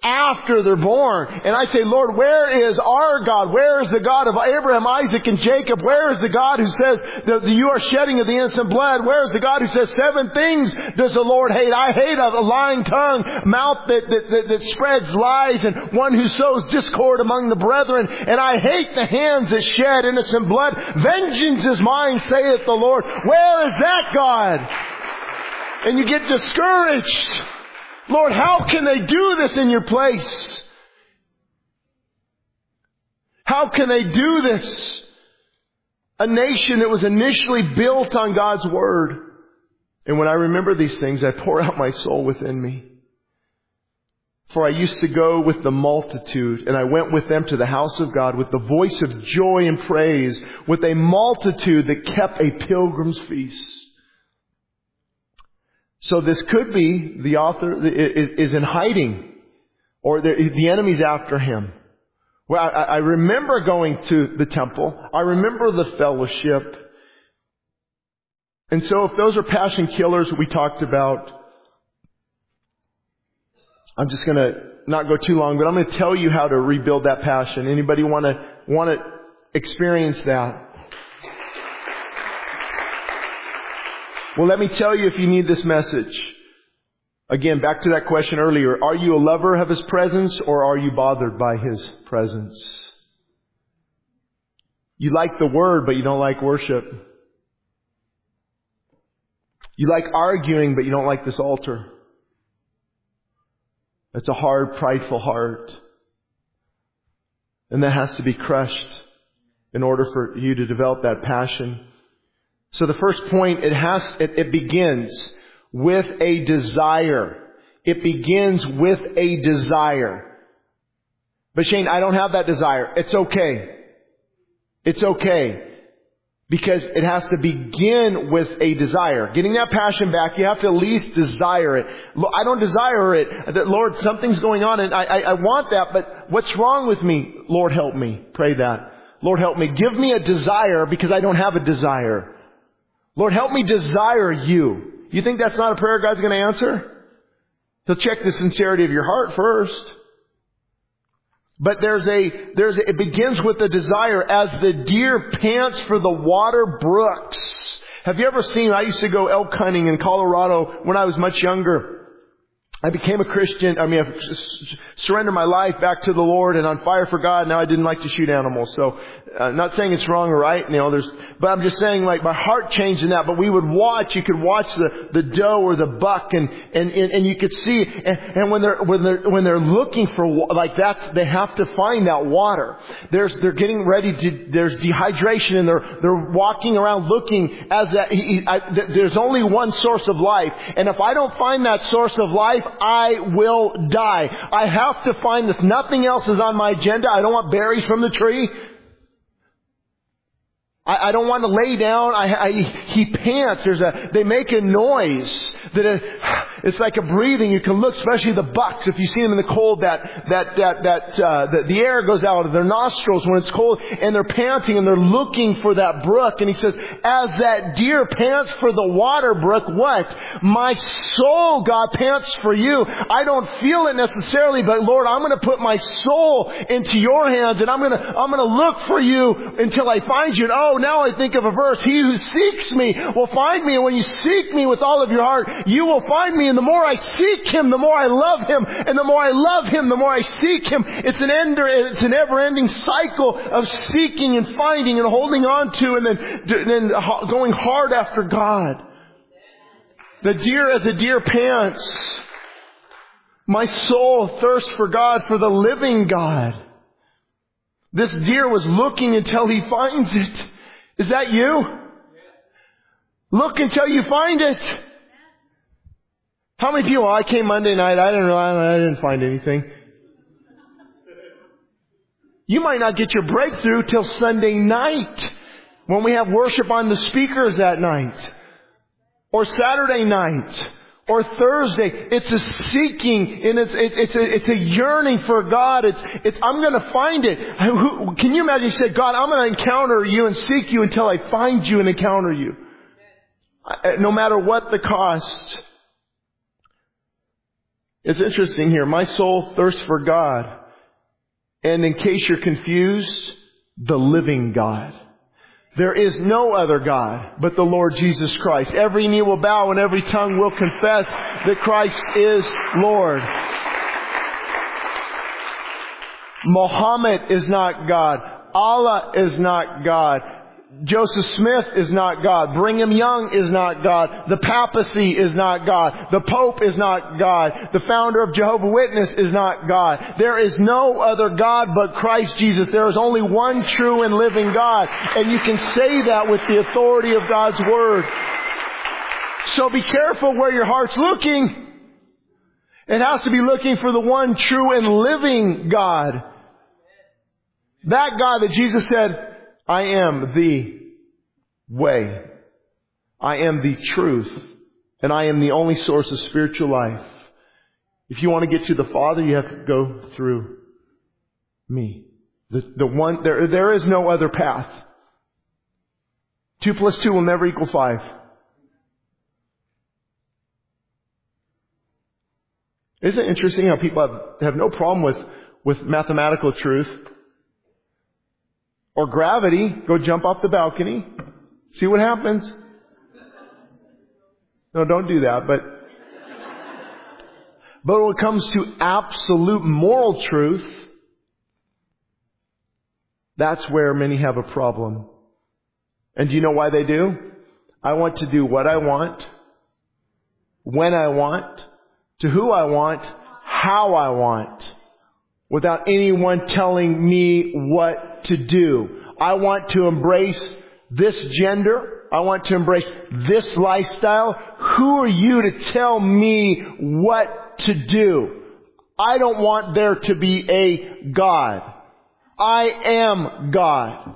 after they're born. And I say, Lord, where is our God? Where is the God of Abraham, Isaac, and Jacob? Where is the God who says that you are shedding of the innocent blood? Where is the God who says seven things does the Lord hate? I hate a lying tongue, mouth that, that, that, that spreads lies, and one who sows discord among the brethren. And I hate the hands that shed innocent blood. Vengeance is mine, saith the Lord. Where is that God? And you get discouraged. Lord, how can they do this in your place? How can they do this? A nation that was initially built on God's Word. And when I remember these things, I pour out my soul within me. For I used to go with the multitude, and I went with them to the house of God with the voice of joy and praise, with a multitude that kept a pilgrim's feast. So this could be the author is in hiding or the enemy's after him. Well, I, remember going to the temple. I remember the fellowship. And so if those are passion killers we talked about, I'm just gonna not go too long, but I'm gonna tell you how to rebuild that passion. Anybody wanna, wanna experience that? Well, let me tell you if you need this message. Again, back to that question earlier. Are you a lover of His presence or are you bothered by His presence? You like the Word, but you don't like worship. You like arguing, but you don't like this altar. It's a hard, prideful heart. And that has to be crushed in order for you to develop that passion. So the first point, it has, it, it begins with a desire. It begins with a desire. But Shane, I don't have that desire. It's okay. It's okay. Because it has to begin with a desire. Getting that passion back, you have to at least desire it. I don't desire it. Lord, something's going on and I, I, I want that, but what's wrong with me? Lord, help me. Pray that. Lord, help me. Give me a desire because I don't have a desire. Lord, help me desire you. You think that's not a prayer God's going to answer? He'll check the sincerity of your heart first. But there's a, there's a, it begins with a desire as the deer pants for the water brooks. Have you ever seen, I used to go elk hunting in Colorado when I was much younger. I became a Christian. I mean, I surrendered my life back to the Lord and on fire for God. Now I didn't like to shoot animals. So uh, not saying it's wrong or right, you know, there's, but I'm just saying like my heart changed in that, but we would watch, you could watch the, the doe or the buck and, and, and, and you could see, and, and when they're, when they're, when they're looking for, like that's, they have to find that water. There's, they're getting ready to, there's dehydration and they're, they're walking around looking as that, he, I, there's only one source of life. And if I don't find that source of life, I will die. I have to find this. Nothing else is on my agenda. I don't want berries from the tree. I, I don't want to lay down. I, I, he pants. There's a, they make a noise that it, it's like a breathing. You can look, especially the bucks, if you see them in the cold, that, that, that, that, uh, the, the air goes out of their nostrils when it's cold and they're panting and they're looking for that brook. And he says, as that deer pants for the water brook, what? My soul, God, pants for you. I don't feel it necessarily, but Lord, I'm going to put my soul into your hands and I'm going to, I'm going to look for you until I find you. And oh, now I think of a verse. He who seeks me will find me. And when you seek me with all of your heart, you will find me. And the more I seek him, the more I love him. And the more I love him, the more I seek him. It's an ender, it's an ever-ending cycle of seeking and finding and holding on to and then, then going hard after God. The deer as a deer pants. My soul thirsts for God, for the living God. This deer was looking until he finds it. Is that you? Look until you find it. How many people, I came Monday night, I know, I didn't find anything. You might not get your breakthrough till Sunday night when we have worship on the speakers that night. Or Saturday night or Thursday. It's a seeking and it's, it, it's, a, it's a yearning for God. It's, it's, I'm gonna find it. Can you imagine you said, God, I'm gonna encounter you and seek you until I find you and encounter you. No matter what the cost. It's interesting here. My soul thirsts for God. And in case you're confused, the living God. There is no other God but the Lord Jesus Christ. Every knee will bow and every tongue will confess that Christ is Lord. Muhammad is not God. Allah is not God. Joseph Smith is not God. Brigham Young is not God. The papacy is not God. The Pope is not God. The founder of Jehovah Witness is not God. There is no other God but Christ Jesus. There is only one true and living God. And you can say that with the authority of God's Word. So be careful where your heart's looking. It has to be looking for the one true and living God. That God that Jesus said, I am the way. I am the truth. And I am the only source of spiritual life. If you want to get to the Father, you have to go through me. The, the one, there, there is no other path. Two plus two will never equal five. Isn't it interesting how people have, have no problem with, with mathematical truth? Or gravity, go jump off the balcony, see what happens. No, don't do that, but, but when it comes to absolute moral truth, that's where many have a problem. And do you know why they do? I want to do what I want, when I want, to who I want, how I want, without anyone telling me what to do. I want to embrace this gender. I want to embrace this lifestyle. Who are you to tell me what to do? I don't want there to be a God. I am God.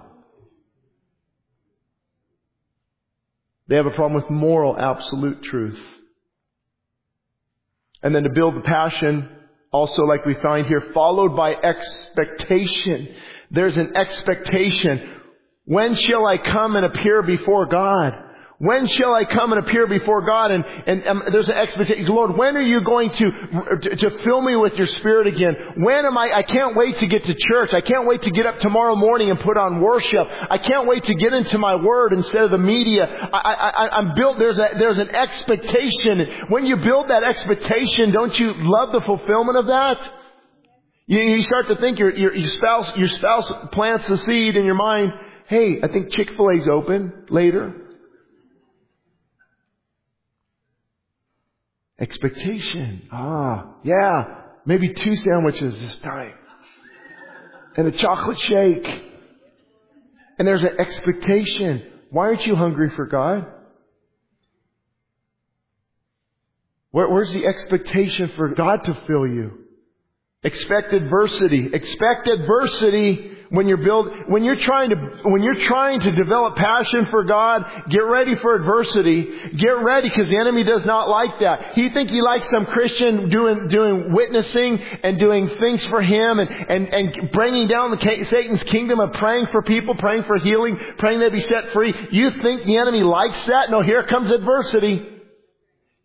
They have a problem with moral absolute truth. And then to build the passion, also like we find here, followed by expectation. There's an expectation. When shall I come and appear before God? When shall I come and appear before God? And, and um, there's an expectation. Lord, when are you going to, to, to fill me with your spirit again? When am I, I can't wait to get to church. I can't wait to get up tomorrow morning and put on worship. I can't wait to get into my word instead of the media. I, I, I'm built, there's a, there's an expectation. When you build that expectation, don't you love the fulfillment of that? You, you start to think your, your, your spouse, your spouse plants the seed in your mind. Hey, I think Chick-fil-A's open later. Expectation. Ah, yeah. Maybe two sandwiches this time. And a chocolate shake. And there's an expectation. Why aren't you hungry for God? Where, where's the expectation for God to fill you? Expect adversity. Expect adversity when you're build, when you're trying to, when you're trying to develop passion for God, get ready for adversity. Get ready because the enemy does not like that. He thinks he likes some Christian doing, doing witnessing and doing things for him and, and, and bringing down the Satan's kingdom and praying for people, praying for healing, praying they be set free. You think the enemy likes that? No, here comes adversity.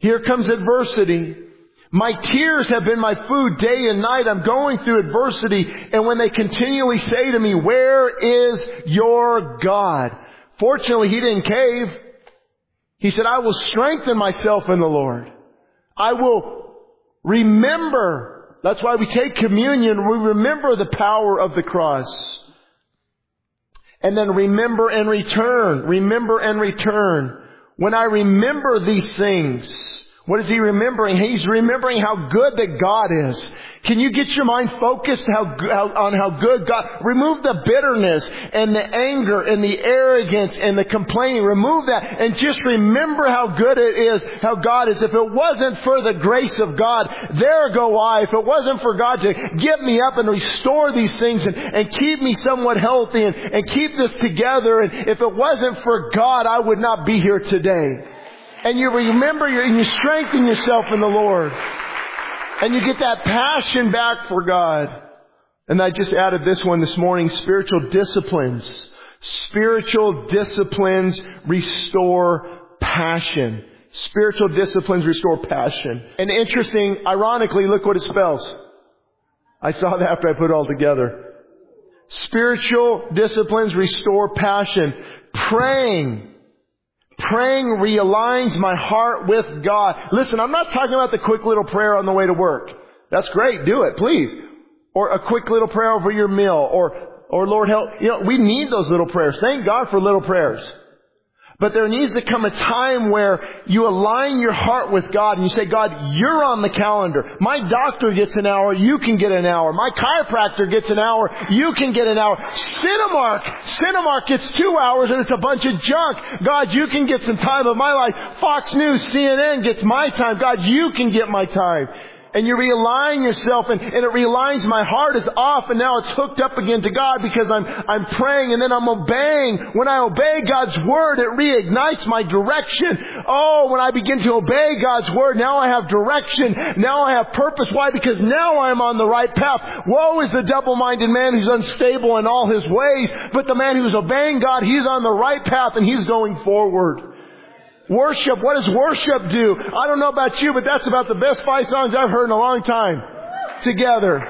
Here comes adversity. My tears have been my food day and night. I'm going through adversity. And when they continually say to me, where is your God? Fortunately, he didn't cave. He said, I will strengthen myself in the Lord. I will remember. That's why we take communion. We remember the power of the cross. And then remember and return. Remember and return. When I remember these things, what is he remembering? He's remembering how good that God is. Can you get your mind focused how, how, on how good God, remove the bitterness and the anger and the arrogance and the complaining. Remove that and just remember how good it is, how God is. If it wasn't for the grace of God, there go I. If it wasn't for God to get me up and restore these things and, and keep me somewhat healthy and, and keep this together, and if it wasn't for God, I would not be here today and you remember your, and you strengthen yourself in the Lord. And you get that passion back for God. And I just added this one this morning, spiritual disciplines. Spiritual disciplines restore passion. Spiritual disciplines restore passion. And interesting, ironically, look what it spells. I saw that after I put it all together. Spiritual disciplines restore passion. Praying Praying realigns my heart with God. Listen, I'm not talking about the quick little prayer on the way to work. That's great. Do it, please. Or a quick little prayer over your meal. Or, or Lord help. You know, we need those little prayers. Thank God for little prayers. But there needs to come a time where you align your heart with God and you say, God, you're on the calendar. My doctor gets an hour, you can get an hour. My chiropractor gets an hour, you can get an hour. Cinemark, Cinemark gets two hours and it's a bunch of junk. God, you can get some time of my life. Fox News, CNN gets my time. God, you can get my time and you realign yourself and, and it realigns my heart is off and now it's hooked up again to God because I'm, I'm praying and then I'm obeying. When I obey God's word, it reignites my direction. Oh, when I begin to obey God's word, now I have direction. Now I have purpose. Why? Because now I'm on the right path. Woe is the double-minded man who's unstable in all his ways, but the man who's obeying God, he's on the right path and he's going forward. Worship, what does worship do? I don't know about you, but that's about the best five songs I've heard in a long time. Together.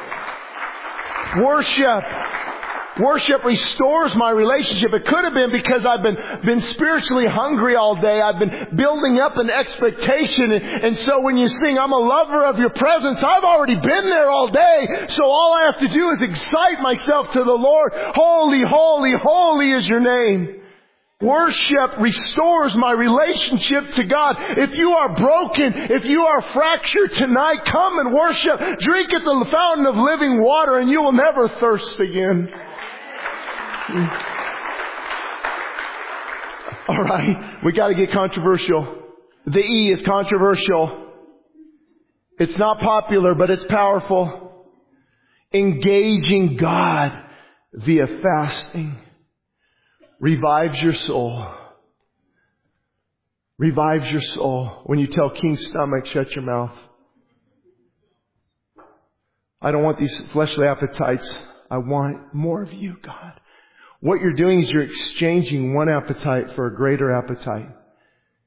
Worship. Worship restores my relationship. It could have been because I've been, been spiritually hungry all day. I've been building up an expectation. And, and so when you sing, I'm a lover of your presence, I've already been there all day. So all I have to do is excite myself to the Lord. Holy, holy, holy is your name. Worship restores my relationship to God. If you are broken, if you are fractured tonight, come and worship. Drink at the fountain of living water and you will never thirst again. All right, we got to get controversial. The E is controversial. It's not popular, but it's powerful. Engaging God via fasting revives your soul. Revives your soul. When you tell King Stomach, shut your mouth. I don't want these fleshly appetites. I want more of you, God. What you're doing is you're exchanging one appetite for a greater appetite.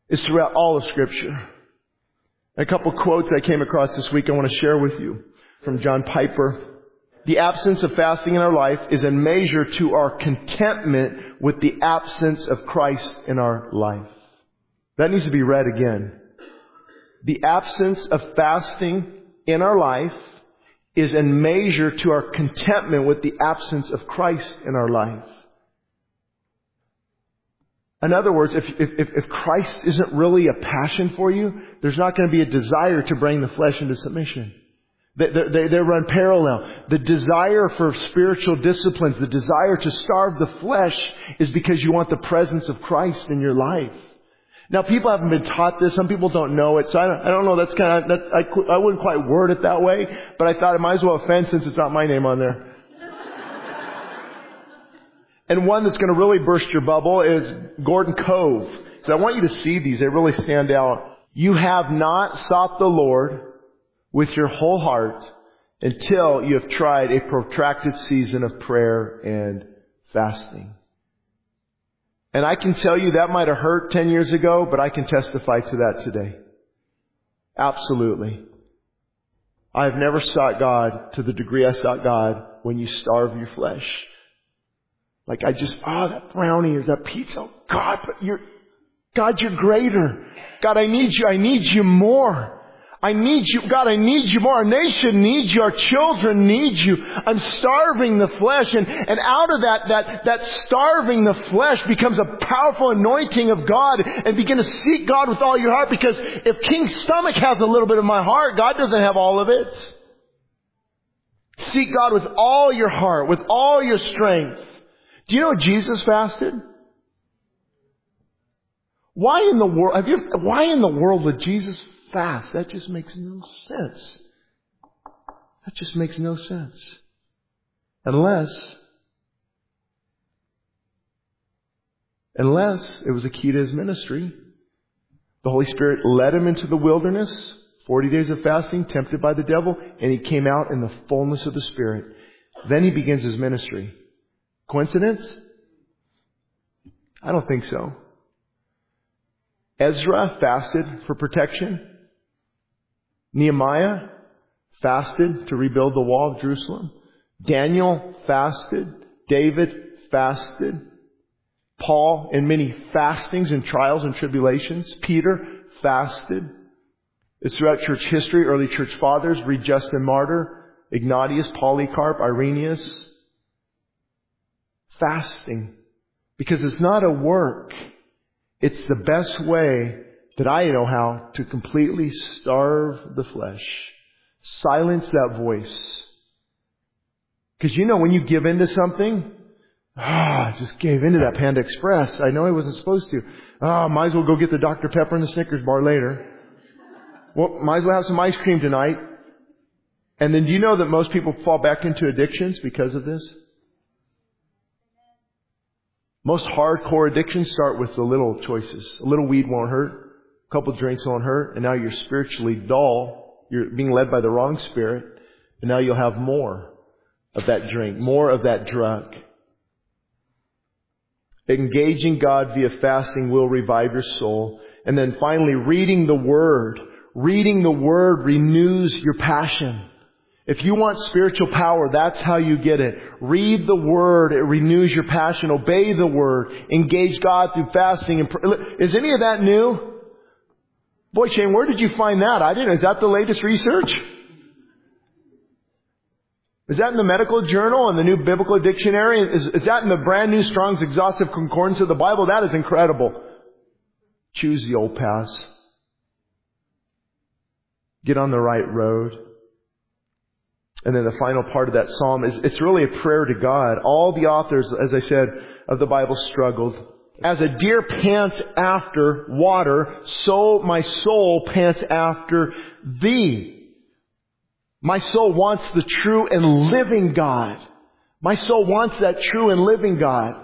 It's throughout all of scripture. A couple quotes I came across this week I want to share with you from John Piper. The absence of fasting in our life is a measure to our contentment with the absence of Christ in our life. That needs to be read again. The absence of fasting in our life is a measure to our contentment with the absence of Christ in our life. In other words, if, if, if Christ isn't really a passion for you, there's not going to be a desire to bring the flesh into submission. They, they, they run parallel. The desire for spiritual disciplines, the desire to starve the flesh is because you want the presence of Christ in your life. Now people haven't been taught this. Some people don't know it. So I don't, I don't know. That's kind of, that's, I, I wouldn't quite word it that way, but I thought it might as well offend since it's not my name on there. and one that's going to really burst your bubble is Gordon Cove. So I want you to see these. They really stand out. You have not sought the Lord with your whole heart until you have tried a protracted season of prayer and fasting. And I can tell you that might have hurt 10 years ago, but I can testify to that today. Absolutely. I have never sought God to the degree I sought God when you starve your flesh. Like I just, oh, that brownie or that pizza. Oh, God, but you're, God, you're greater. God, I need you. I need you more. I need you. God, I need you more. Our nation needs you. Our children need you. I'm starving the flesh. And, and out of that, that, that starving the flesh becomes a powerful anointing of God and begin to seek God with all your heart because if King's Stomach has a little bit of my heart, God doesn't have all of it. Seek God with all your heart, with all your strength. Do you know Jesus fasted? Why in the world, have you, why in the world would Jesus fast. That just makes no sense. That just makes no sense. Unless, unless it was a key to his ministry. The Holy Spirit led him into the wilderness, 40 days of fasting, tempted by the devil, and he came out in the fullness of the Spirit. Then he begins his ministry. Coincidence? I don't think so. Ezra fasted for protection. Nehemiah fasted to rebuild the wall of Jerusalem. Daniel fasted. David fasted. Paul in many fastings and trials and tribulations. Peter fasted. It's throughout church history, early church fathers, read Justin Martyr, Ignatius, Polycarp, Irenaeus. Fasting. Because it's not a work. It's the best way that I know how to completely starve the flesh. Silence that voice. Because you know when you give into something, ah, I just gave into that Panda Express. I know I wasn't supposed to. Ah, might as well go get the Dr. Pepper and the Snickers bar later. Well, might as well have some ice cream tonight. And then do you know that most people fall back into addictions because of this? Most hardcore addictions start with the little choices. A little weed won't hurt couple drinks on her, and now you're spiritually dull. You're being led by the wrong spirit, and now you'll have more of that drink, more of that drug. Engaging God via fasting will revive your soul. And then finally, reading the Word. Reading the Word renews your passion. If you want spiritual power, that's how you get it. Read the Word. It renews your passion. Obey the Word. Engage God through fasting and Is any of that new? Boy, Shane, where did you find that? I didn't. Is that the latest research? Is that in the medical journal and the new biblical dictionary? Is, is that in the brand new Strong's exhaustive concordance of the Bible? That is incredible. Choose the old paths. Get on the right road. And then the final part of that psalm is, it's really a prayer to God. All the authors, as I said, of the Bible struggled. As a deer pants after water, so my soul pants after thee. My soul wants the true and living God. My soul wants that true and living God.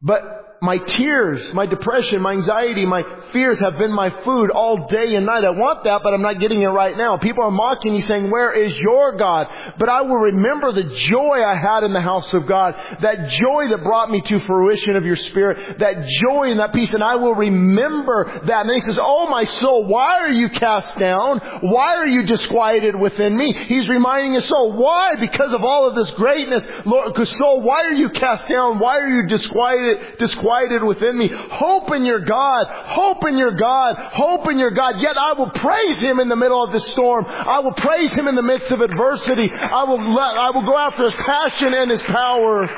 But my tears, my depression, my anxiety, my fears have been my food all day and night. I want that, but I'm not getting it right now. People are mocking me saying, where is your God? But I will remember the joy I had in the house of God. That joy that brought me to fruition of your spirit. That joy and that peace. And I will remember that. And he says, Oh my soul, why are you cast down? Why are you disquieted within me? He's reminding his soul, why? Because of all of this greatness. Lord, soul, why are you cast down? Why are you disquieted, disquieted? Within me. Hope in your God. Hope in your God. Hope in your God. Yet I will praise Him in the middle of the storm. I will praise Him in the midst of adversity. I will let, I will go after His passion and His power.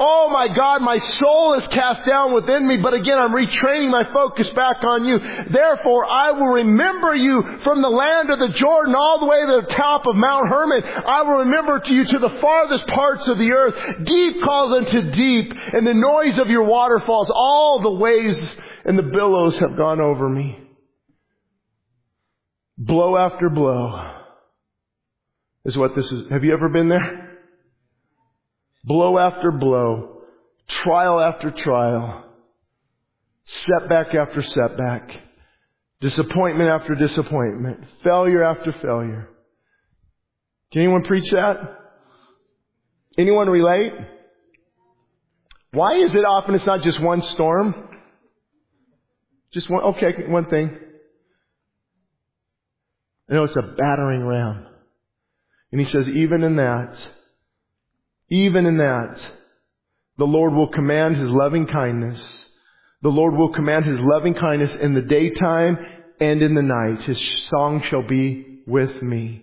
Oh my God, my soul is cast down within me, but again, I'm retraining my focus back on you. Therefore, I will remember you from the land of the Jordan all the way to the top of Mount Hermon. I will remember to you to the farthest parts of the earth. Deep calls unto deep, and the noise of your waterfalls. All the waves and the billows have gone over me. Blow after blow is what this is. Have you ever been there? Blow after blow, trial after trial, setback after setback, disappointment after disappointment, failure after failure. Can anyone preach that? Anyone relate? Why is it often it's not just one storm? Just one, okay, one thing. I know it's a battering ram. And he says, even in that, even in that, the Lord will command His loving kindness. The Lord will command His loving kindness in the daytime and in the night. His song shall be with me.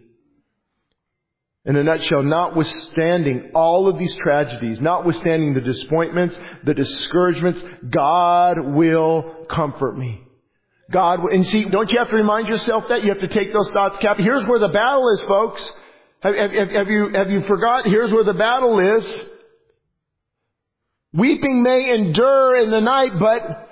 In a nutshell, notwithstanding all of these tragedies, notwithstanding the disappointments, the discouragements, God will comfort me. God, and see, don't you have to remind yourself that? You have to take those thoughts captive. Here's where the battle is, folks. Have, have, have, you, have you forgot? Here's where the battle is. Weeping may endure in the night, but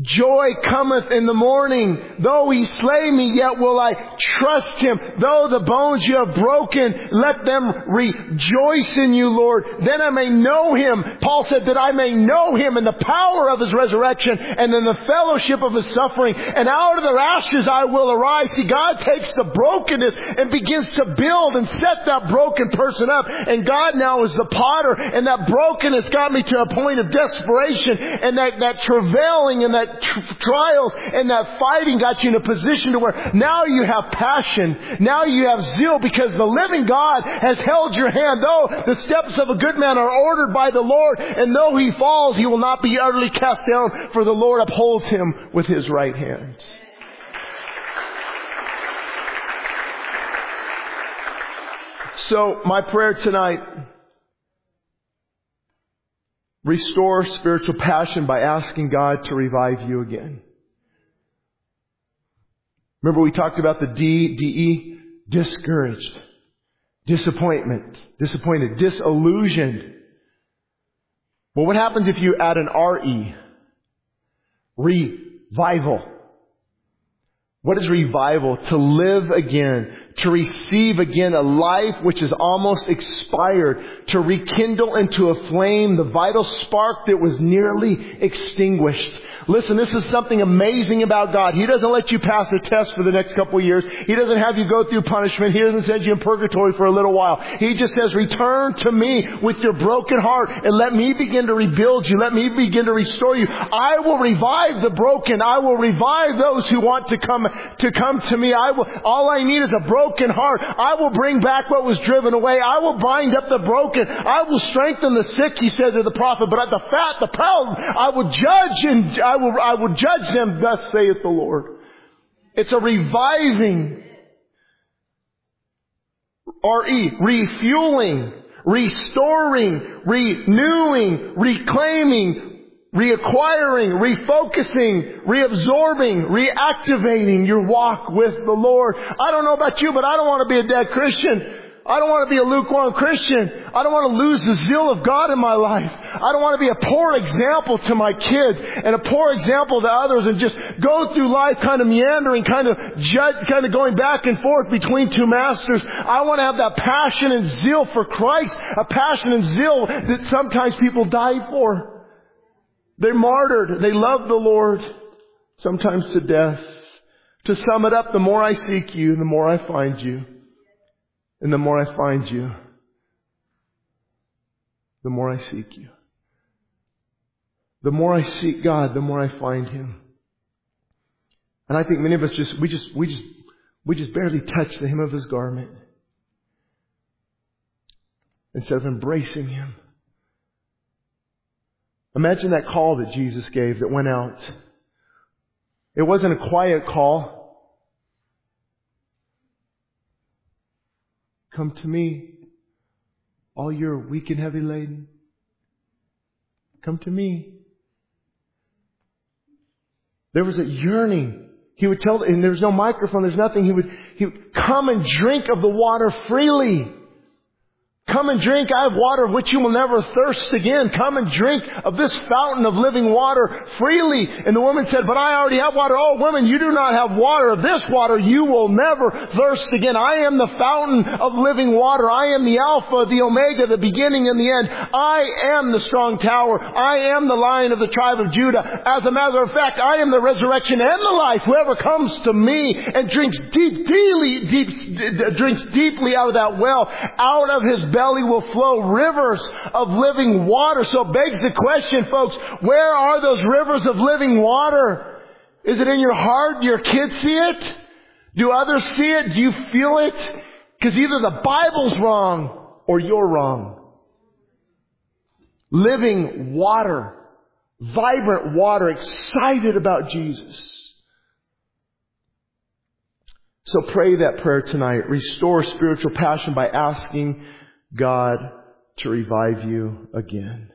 Joy cometh in the morning. Though he slay me, yet will I trust him. Though the bones you have broken, let them rejoice in you, Lord. Then I may know him. Paul said that I may know him in the power of his resurrection and in the fellowship of his suffering. And out of their ashes I will arise. See, God takes the brokenness and begins to build and set that broken person up. And God now is the potter and that brokenness got me to a point of desperation and that, that travailing and that that tr- trials and that fighting got you in a position to where now you have passion. Now you have zeal because the living God has held your hand. Though the steps of a good man are ordered by the Lord and though he falls, he will not be utterly cast down for the Lord upholds him with his right hand. So my prayer tonight Restore spiritual passion by asking God to revive you again. Remember we talked about the D, D-E, discouraged, disappointment, disappointed, disillusioned. Well, what happens if you add an R-E? Revival. What is revival? To live again, to receive again a life which is almost expired, to rekindle into a flame the vital spark that was nearly extinguished. Listen, this is something amazing about God. He doesn't let you pass a test for the next couple years. He doesn't have you go through punishment. He doesn't send you in purgatory for a little while. He just says, return to me with your broken heart and let me begin to rebuild you. Let me begin to restore you. I will revive the broken. I will revive those who want to come, to come to me. I will, all I need is a broken broken heart. I will bring back what was driven away. I will bind up the broken. I will strengthen the sick, he said to the prophet. But at the fat, the proud, I will judge and I will, I will judge them, thus saith the Lord. It's a reviving. R-E, refueling, restoring, renewing, reclaiming, reacquiring, refocusing, reabsorbing, reactivating your walk with the Lord. I don't know about you, but I don't want to be a dead Christian. I don't want to be a lukewarm Christian. I don't want to lose the zeal of God in my life. I don't want to be a poor example to my kids and a poor example to others and just go through life kind of meandering, kind of judge, kind of going back and forth between two masters. I want to have that passion and zeal for Christ, a passion and zeal that sometimes people die for. They martyred. They loved the Lord, sometimes to death. To sum it up, the more I seek you, the more I find you. And the more I find you, the more I seek you. The more I seek God, the more I find Him. And I think many of us just, we just, we just, we just barely touch the hem of His garment. Instead of embracing Him. Imagine that call that Jesus gave that went out. It wasn't a quiet call. Come to me, all you're weak and heavy laden. Come to me. There was a yearning. He would tell, and there's no microphone, there's nothing. He would, he would come and drink of the water freely. Come and drink. I have water of which you will never thirst again. Come and drink of this fountain of living water freely. And the woman said, but I already have water. Oh, woman, you do not have water of this water. You will never thirst again. I am the fountain of living water. I am the Alpha, the Omega, the beginning and the end. I am the strong tower. I am the lion of the tribe of Judah. As a matter of fact, I am the resurrection and the life. Whoever comes to me and drinks deep, deeply, deep, drinks deeply out of that well, out of his belly will flow rivers of living water. So it begs the question, folks, where are those rivers of living water? Is it in your heart? Do your kids see it? Do others see it? Do you feel it? Because either the Bible's wrong or you're wrong. Living water. Vibrant water. Excited about Jesus. So pray that prayer tonight. Restore spiritual passion by asking God to revive you again.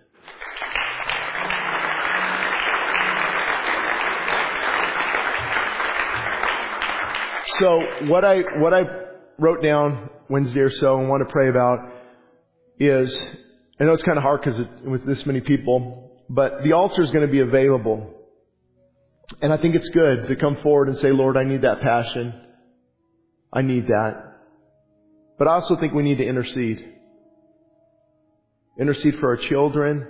So what I what I wrote down Wednesday or so and want to pray about is I know it's kind of hard because with this many people, but the altar is going to be available, and I think it's good to come forward and say, Lord, I need that passion. I need that. But I also think we need to intercede. Intercede for our children.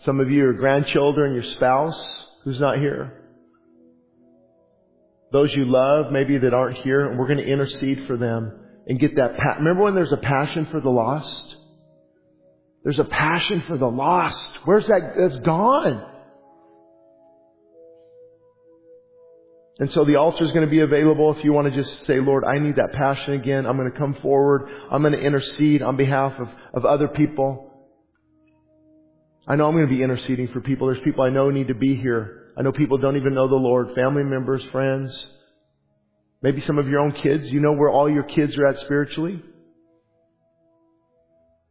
Some of you are grandchildren, your spouse who's not here. Those you love, maybe that aren't here, and we're going to intercede for them and get that. Pa- Remember when there's a passion for the lost? There's a passion for the lost. Where's that? That's gone. And so the altar is going to be available if you want to just say, Lord, I need that passion again. I'm going to come forward. I'm going to intercede on behalf of, of other people. I know I'm going to be interceding for people. There's people I know need to be here. I know people don't even know the Lord, family members, friends. Maybe some of your own kids. You know where all your kids are at spiritually?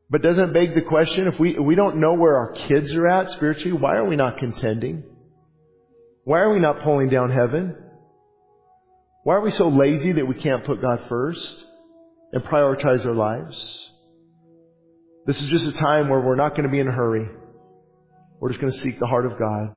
But doesn't it beg the question, if we, if we don't know where our kids are at spiritually, why are we not contending? Why are we not pulling down heaven? Why are we so lazy that we can't put God first and prioritize our lives? This is just a time where we're not going to be in a hurry. We're just going to seek the heart of God.